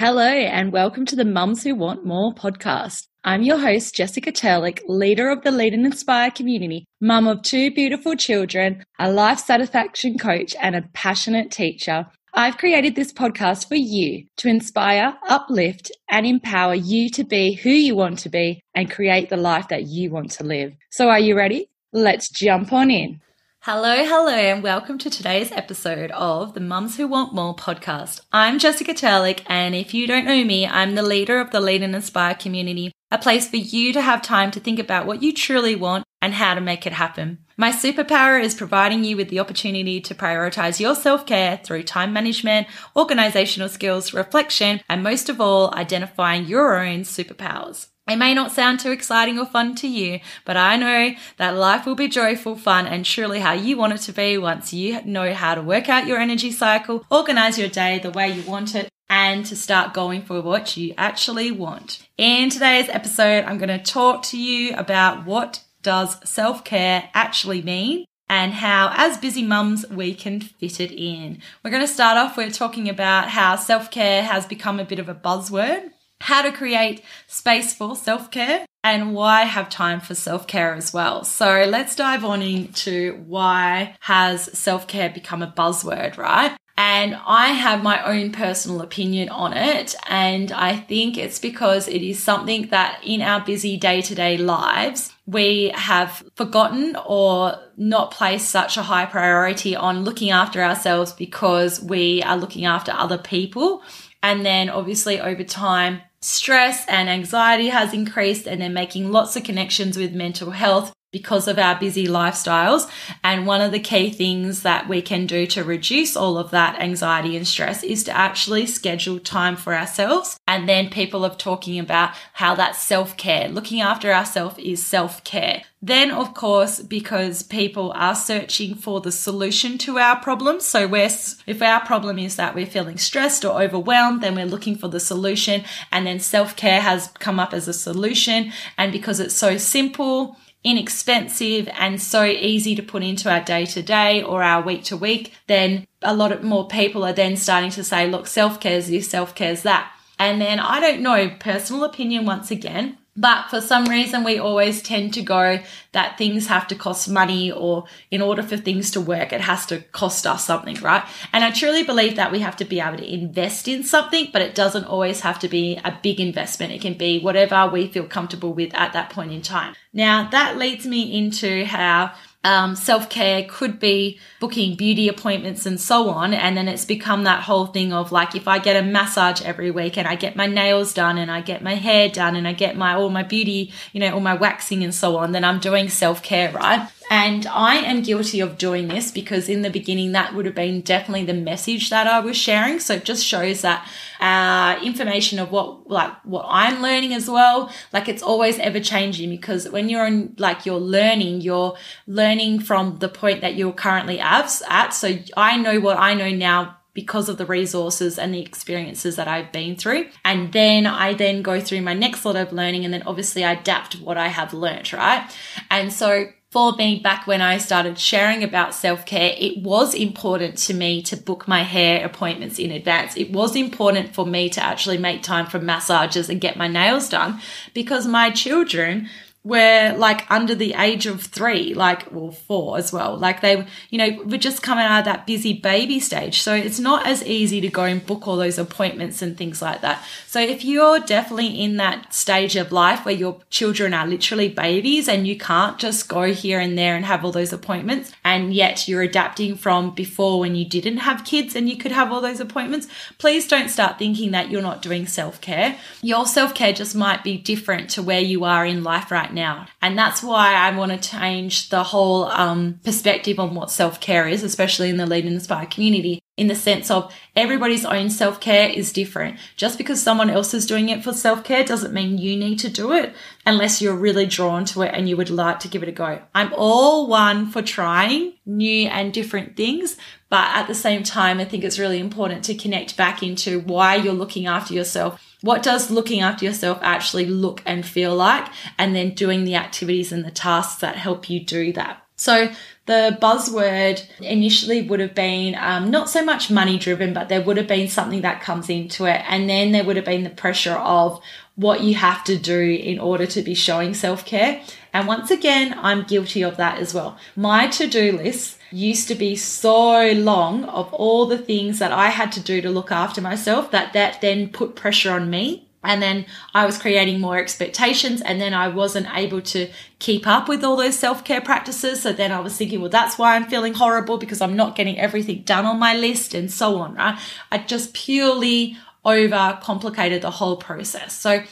Hello, and welcome to the Mums Who Want More podcast. I'm your host, Jessica Turlick, leader of the Lead and Inspire community, mum of two beautiful children, a life satisfaction coach, and a passionate teacher. I've created this podcast for you to inspire, uplift, and empower you to be who you want to be and create the life that you want to live. So, are you ready? Let's jump on in. Hello, hello, and welcome to today's episode of the Mums Who Want More podcast. I'm Jessica Turlick, and if you don't know me, I'm the leader of the Lead and Inspire community, a place for you to have time to think about what you truly want and how to make it happen. My superpower is providing you with the opportunity to prioritize your self care through time management, organizational skills, reflection, and most of all, identifying your own superpowers. It may not sound too exciting or fun to you, but I know that life will be joyful, fun, and truly how you want it to be once you know how to work out your energy cycle, organize your day the way you want it, and to start going for what you actually want. In today's episode, I'm going to talk to you about what does self-care actually mean and how, as busy mums, we can fit it in. We're going to start off with talking about how self care has become a bit of a buzzword how to create space for self care, and why have time for self care as well. So let's dive on into why has self care become a buzzword, right? And I have my own personal opinion on it. And I think it's because it is something that in our busy day to day lives, we have forgotten or not placed such a high priority on looking after ourselves because we are looking after other people. And then obviously over time, stress and anxiety has increased and they're making lots of connections with mental health because of our busy lifestyles. And one of the key things that we can do to reduce all of that anxiety and stress is to actually schedule time for ourselves. And then people are talking about how that's self care. Looking after ourselves is self care. Then, of course, because people are searching for the solution to our problems. So we're, if our problem is that we're feeling stressed or overwhelmed, then we're looking for the solution. And then self care has come up as a solution. And because it's so simple, inexpensive and so easy to put into our day to day or our week to week, then a lot of more people are then starting to say, look, self care is this, self care is that. And then I don't know, personal opinion once again, but for some reason, we always tend to go that things have to cost money, or in order for things to work, it has to cost us something, right? And I truly believe that we have to be able to invest in something, but it doesn't always have to be a big investment. It can be whatever we feel comfortable with at that point in time. Now, that leads me into how um, self care could be booking beauty appointments and so on. And then it's become that whole thing of like, if I get a massage every week and I get my nails done and I get my hair done and I get my, all my beauty, you know, all my waxing and so on, then I'm doing self care, right? And I am guilty of doing this because in the beginning, that would have been definitely the message that I was sharing. So it just shows that uh, information of what, like, what I'm learning as well. Like, it's always ever changing because when you're in, like, you're learning, you're learning from the point that you're currently at. So I know what I know now because of the resources and the experiences that I've been through. And then I then go through my next lot of learning and then obviously I adapt what I have learned, right? And so for me back when I started sharing about self care, it was important to me to book my hair appointments in advance. It was important for me to actually make time for massages and get my nails done because my children were like under the age of three, like, well, four as well. Like they, you know, were just coming out of that busy baby stage. So it's not as easy to go and book all those appointments and things like that. So if you're definitely in that stage of life where your children are literally babies and you can't just go here and there and have all those appointments, and yet you're adapting from before when you didn't have kids and you could have all those appointments, please don't start thinking that you're not doing self care. Your self care just might be different to where you are in life right right now. And that's why I want to change the whole um, perspective on what self care is, especially in the Lead and Inspire community, in the sense of everybody's own self care is different. Just because someone else is doing it for self care doesn't mean you need to do it unless you're really drawn to it and you would like to give it a go. I'm all one for trying new and different things, but at the same time, I think it's really important to connect back into why you're looking after yourself what does looking after yourself actually look and feel like? And then doing the activities and the tasks that help you do that. So the buzzword initially would have been um, not so much money driven, but there would have been something that comes into it. And then there would have been the pressure of what you have to do in order to be showing self care. And once again, I'm guilty of that as well. My to do list used to be so long of all the things that I had to do to look after myself that that then put pressure on me and then I was creating more expectations and then I wasn't able to keep up with all those self-care practices. So then I was thinking, well, that's why I'm feeling horrible because I'm not getting everything done on my list and so on, right? I just purely over complicated the whole process. So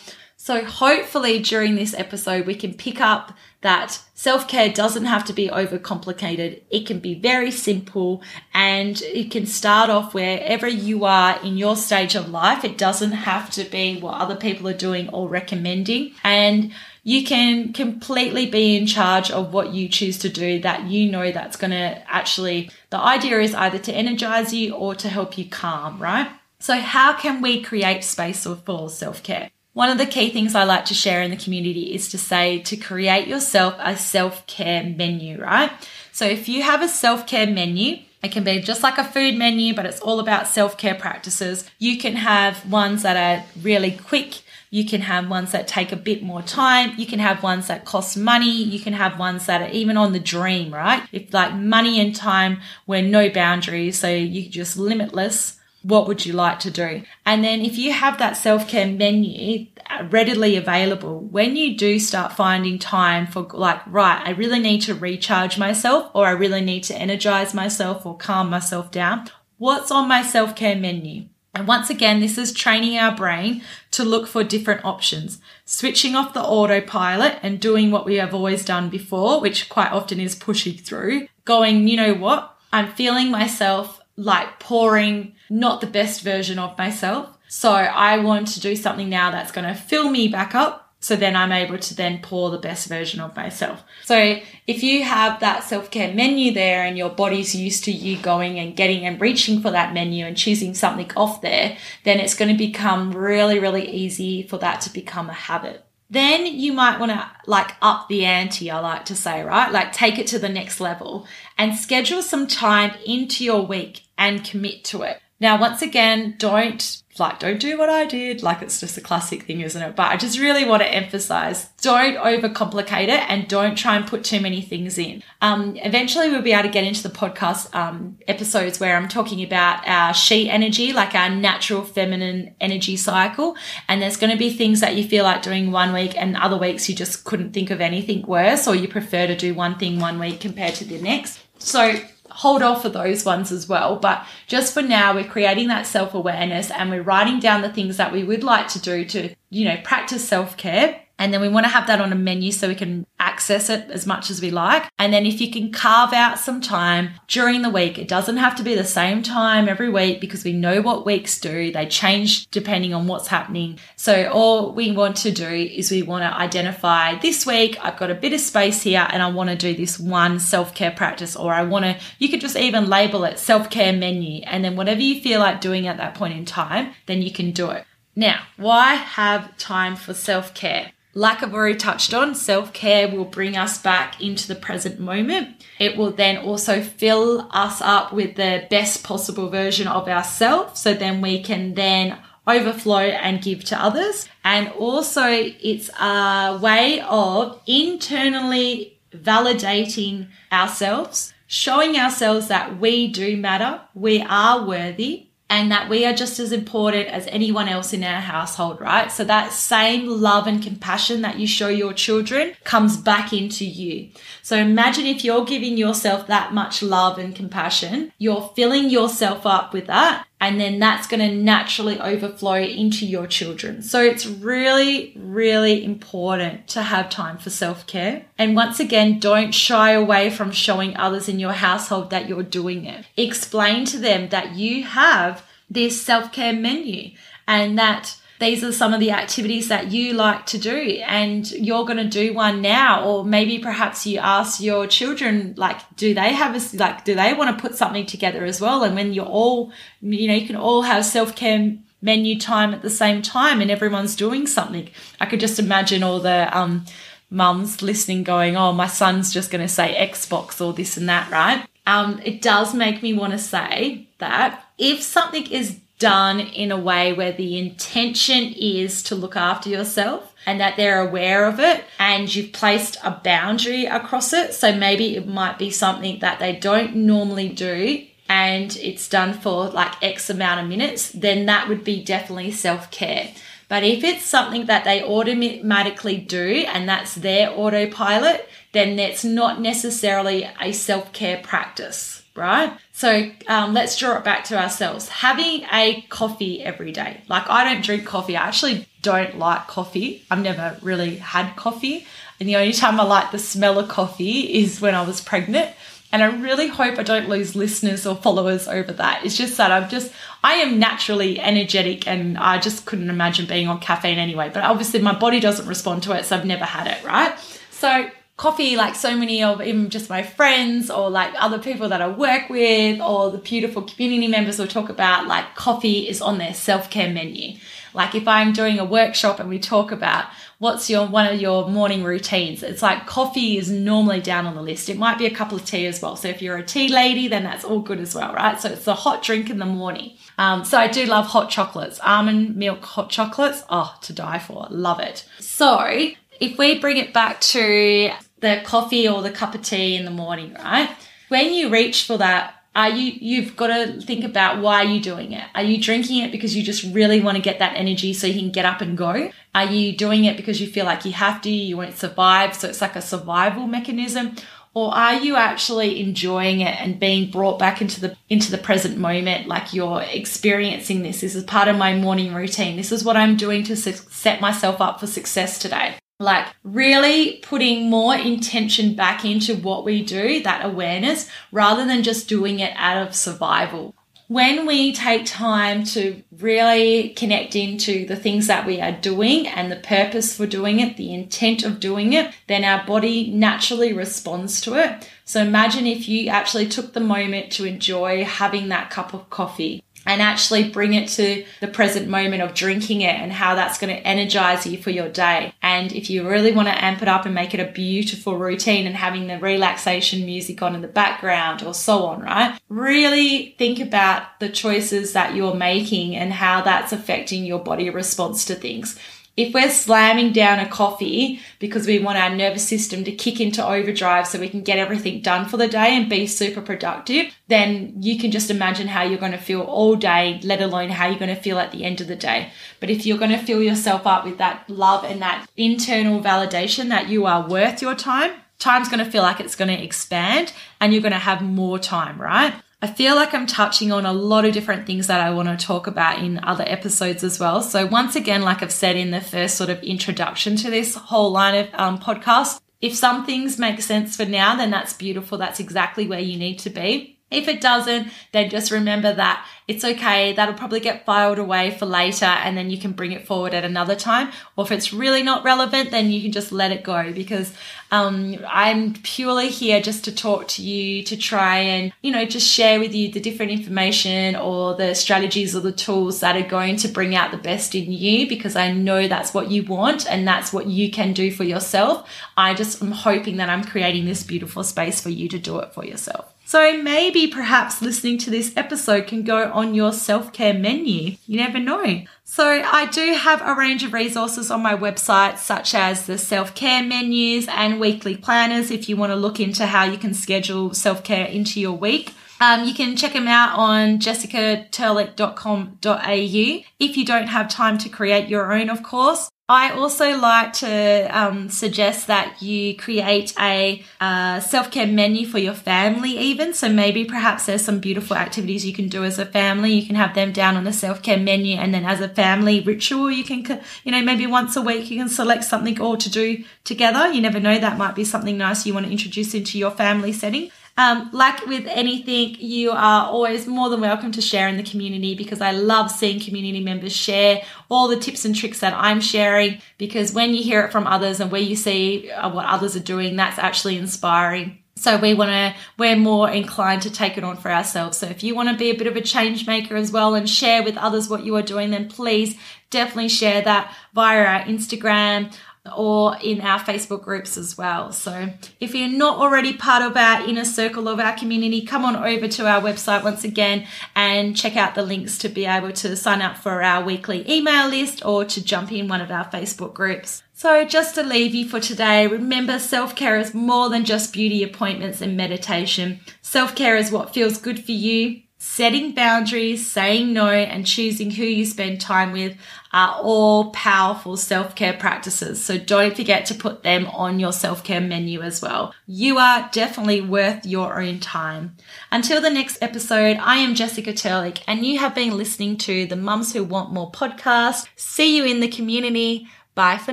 so hopefully during this episode, we can pick up that self care doesn't have to be overcomplicated. It can be very simple and it can start off wherever you are in your stage of life. It doesn't have to be what other people are doing or recommending. And you can completely be in charge of what you choose to do that you know that's going to actually, the idea is either to energize you or to help you calm, right? So how can we create space for self care? One of the key things I like to share in the community is to say to create yourself a self care menu, right? So if you have a self care menu, it can be just like a food menu, but it's all about self care practices. You can have ones that are really quick. You can have ones that take a bit more time. You can have ones that cost money. You can have ones that are even on the dream, right? If like money and time were no boundaries, so you just limitless what would you like to do? And then if you have that self care menu uh, readily available, when you do start finding time for like, right, I really need to recharge myself or I really need to energize myself or calm myself down, what's on my self care menu? And once again, this is training our brain to look for different options, switching off the autopilot and doing what we have always done before, which quite often is pushing through, going, you know what? I'm feeling myself like pouring not the best version of myself. So I want to do something now that's going to fill me back up. So then I'm able to then pour the best version of myself. So if you have that self care menu there and your body's used to you going and getting and reaching for that menu and choosing something off there, then it's going to become really, really easy for that to become a habit then you might want to like up the ante, I like to say, right? Like take it to the next level and schedule some time into your week and commit to it. Now, once again, don't like, don't do what I did. Like it's just a classic thing, isn't it? But I just really want to emphasize, don't overcomplicate it and don't try and put too many things in. Um, eventually we'll be able to get into the podcast, um, episodes where I'm talking about our she energy, like our natural feminine energy cycle. And there's going to be things that you feel like doing one week and other weeks you just couldn't think of anything worse or you prefer to do one thing one week compared to the next. So hold off for those ones as well. But just for now, we're creating that self awareness and we're writing down the things that we would like to do to, you know, practice self care and then we want to have that on a menu so we can access it as much as we like. And then if you can carve out some time during the week, it doesn't have to be the same time every week because we know what weeks do. They change depending on what's happening. So all we want to do is we want to identify this week, I've got a bit of space here and I want to do this one self-care practice or I want to, you could just even label it self-care menu. And then whatever you feel like doing at that point in time, then you can do it. Now, why have time for self care? Like I've already touched on, self care will bring us back into the present moment. It will then also fill us up with the best possible version of ourselves. So then we can then overflow and give to others. And also, it's a way of internally validating ourselves, showing ourselves that we do matter, we are worthy, and that we are just as important as anyone else in our household, right? So that same love and compassion that you show your children comes back into you. So imagine if you're giving yourself that much love and compassion, you're filling yourself up with that. And then that's going to naturally overflow into your children. So it's really, really important to have time for self care. And once again, don't shy away from showing others in your household that you're doing it. Explain to them that you have this self care menu and that these are some of the activities that you like to do and you're going to do one now or maybe perhaps you ask your children like do they have a like do they want to put something together as well and when you're all you know you can all have self-care menu time at the same time and everyone's doing something i could just imagine all the um mums listening going, oh, my son's just going to say Xbox or this and that, right? Um, it does make me want to say that if something is done in a way where the intention is to look after yourself and that they're aware of it and you've placed a boundary across it. So maybe it might be something that they don't normally do and it's done for like X amount of minutes, then that would be definitely self care. But if it's something that they automatically do and that's their autopilot, then that's not necessarily a self care practice, right? So um, let's draw it back to ourselves. Having a coffee every day. Like I don't drink coffee. I actually don't like coffee. I've never really had coffee. And the only time I like the smell of coffee is when I was pregnant. And I really hope I don't lose listeners or followers over that. It's just that I'm just, I am naturally energetic and I just couldn't imagine being on caffeine anyway. But obviously my body doesn't respond to it, so I've never had it, right? So coffee, like so many of even just my friends or like other people that I work with or the beautiful community members will talk about, like coffee is on their self care menu. Like if I'm doing a workshop and we talk about what's your one of your morning routines, it's like coffee is normally down on the list. It might be a cup of tea as well. So if you're a tea lady, then that's all good as well, right? So it's a hot drink in the morning. Um, so I do love hot chocolates, almond milk hot chocolates. Oh, to die for. Love it. So if we bring it back to the coffee or the cup of tea in the morning, right? When you reach for that are you you've got to think about why you're you doing it? Are you drinking it because you just really want to get that energy so you can get up and go? Are you doing it because you feel like you have to you won't survive so it's like a survival mechanism? Or are you actually enjoying it and being brought back into the into the present moment like you're experiencing this? This is part of my morning routine. This is what i'm doing to set myself up for success today like really putting more intention back into what we do, that awareness, rather than just doing it out of survival. When we take time to really connect into the things that we are doing and the purpose for doing it, the intent of doing it, then our body naturally responds to it. So imagine if you actually took the moment to enjoy having that cup of coffee and actually bring it to the present moment of drinking it and how that's going to energize you for your day. And if you really want to amp it up and make it a beautiful routine and having the relaxation music on in the background or so on, right? Really think about the choices that you're making and how that's affecting your body response to things if we're slamming down a coffee because we want our nervous system to kick into overdrive so we can get everything done for the day and be super productive, then you can just imagine how you're going to feel all day, let alone how you're going to feel at the end of the day. But if you're going to fill yourself up with that love and that internal validation that you are worth your time, time's going to feel like it's going to expand and you're going to have more time, right? I feel like I'm touching on a lot of different things that I want to talk about in other episodes as well. So, once again, like I've said in the first sort of introduction to this whole line of um, podcast, if some things make sense for now, then that's beautiful. That's exactly where you need to be. If it doesn't, then just remember that it's okay. That'll probably get filed away for later and then you can bring it forward at another time. Or if it's really not relevant, then you can just let it go because um, I'm purely here just to talk to you, to try and, you know, just share with you the different information or the strategies or the tools that are going to bring out the best in you because I know that's what you want and that's what you can do for yourself. I just am hoping that I'm creating this beautiful space for you to do it for yourself. So maybe perhaps listening to this episode can go on your self care menu. You never know. So I do have a range of resources on my website, such as the self care menus and weekly planners if you want to look into how you can schedule self care into your week. Um, you can check them out on jessicaturlick.com.au. If you don't have time to create your own, of course, I also like to um, suggest that you create a uh, self care menu for your family, even. So maybe perhaps there's some beautiful activities you can do as a family. You can have them down on the self care menu, and then as a family ritual, you can, you know, maybe once a week you can select something all to do together. You never know, that might be something nice you want to introduce into your family setting. Um, like with anything, you are always more than welcome to share in the community because I love seeing community members share all the tips and tricks that I'm sharing because when you hear it from others and where you see uh, what others are doing, that's actually inspiring. So we want to, we're more inclined to take it on for ourselves. So if you want to be a bit of a change maker as well and share with others what you are doing, then please definitely share that via our Instagram. Or in our Facebook groups as well. So if you're not already part of our inner circle of our community, come on over to our website once again and check out the links to be able to sign up for our weekly email list or to jump in one of our Facebook groups. So just to leave you for today, remember self-care is more than just beauty appointments and meditation. Self-care is what feels good for you setting boundaries, saying no, and choosing who you spend time with are all powerful self care practices. So don't forget to put them on your self care menu as well. You are definitely worth your own time. Until the next episode, I am Jessica Turlick, and you have been listening to the Mums Who Want More podcast. See you in the community. Bye for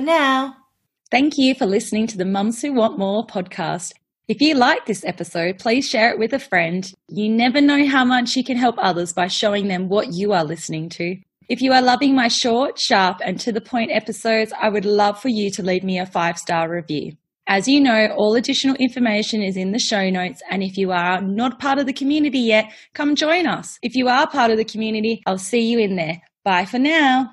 now. Thank you for listening to the Mums Who Want More podcast. If you like this episode, please share it with a friend. You never know how much you can help others by showing them what you are listening to. If you are loving my short, sharp, and to the point episodes, I would love for you to leave me a five star review. As you know, all additional information is in the show notes. And if you are not part of the community yet, come join us. If you are part of the community, I'll see you in there. Bye for now.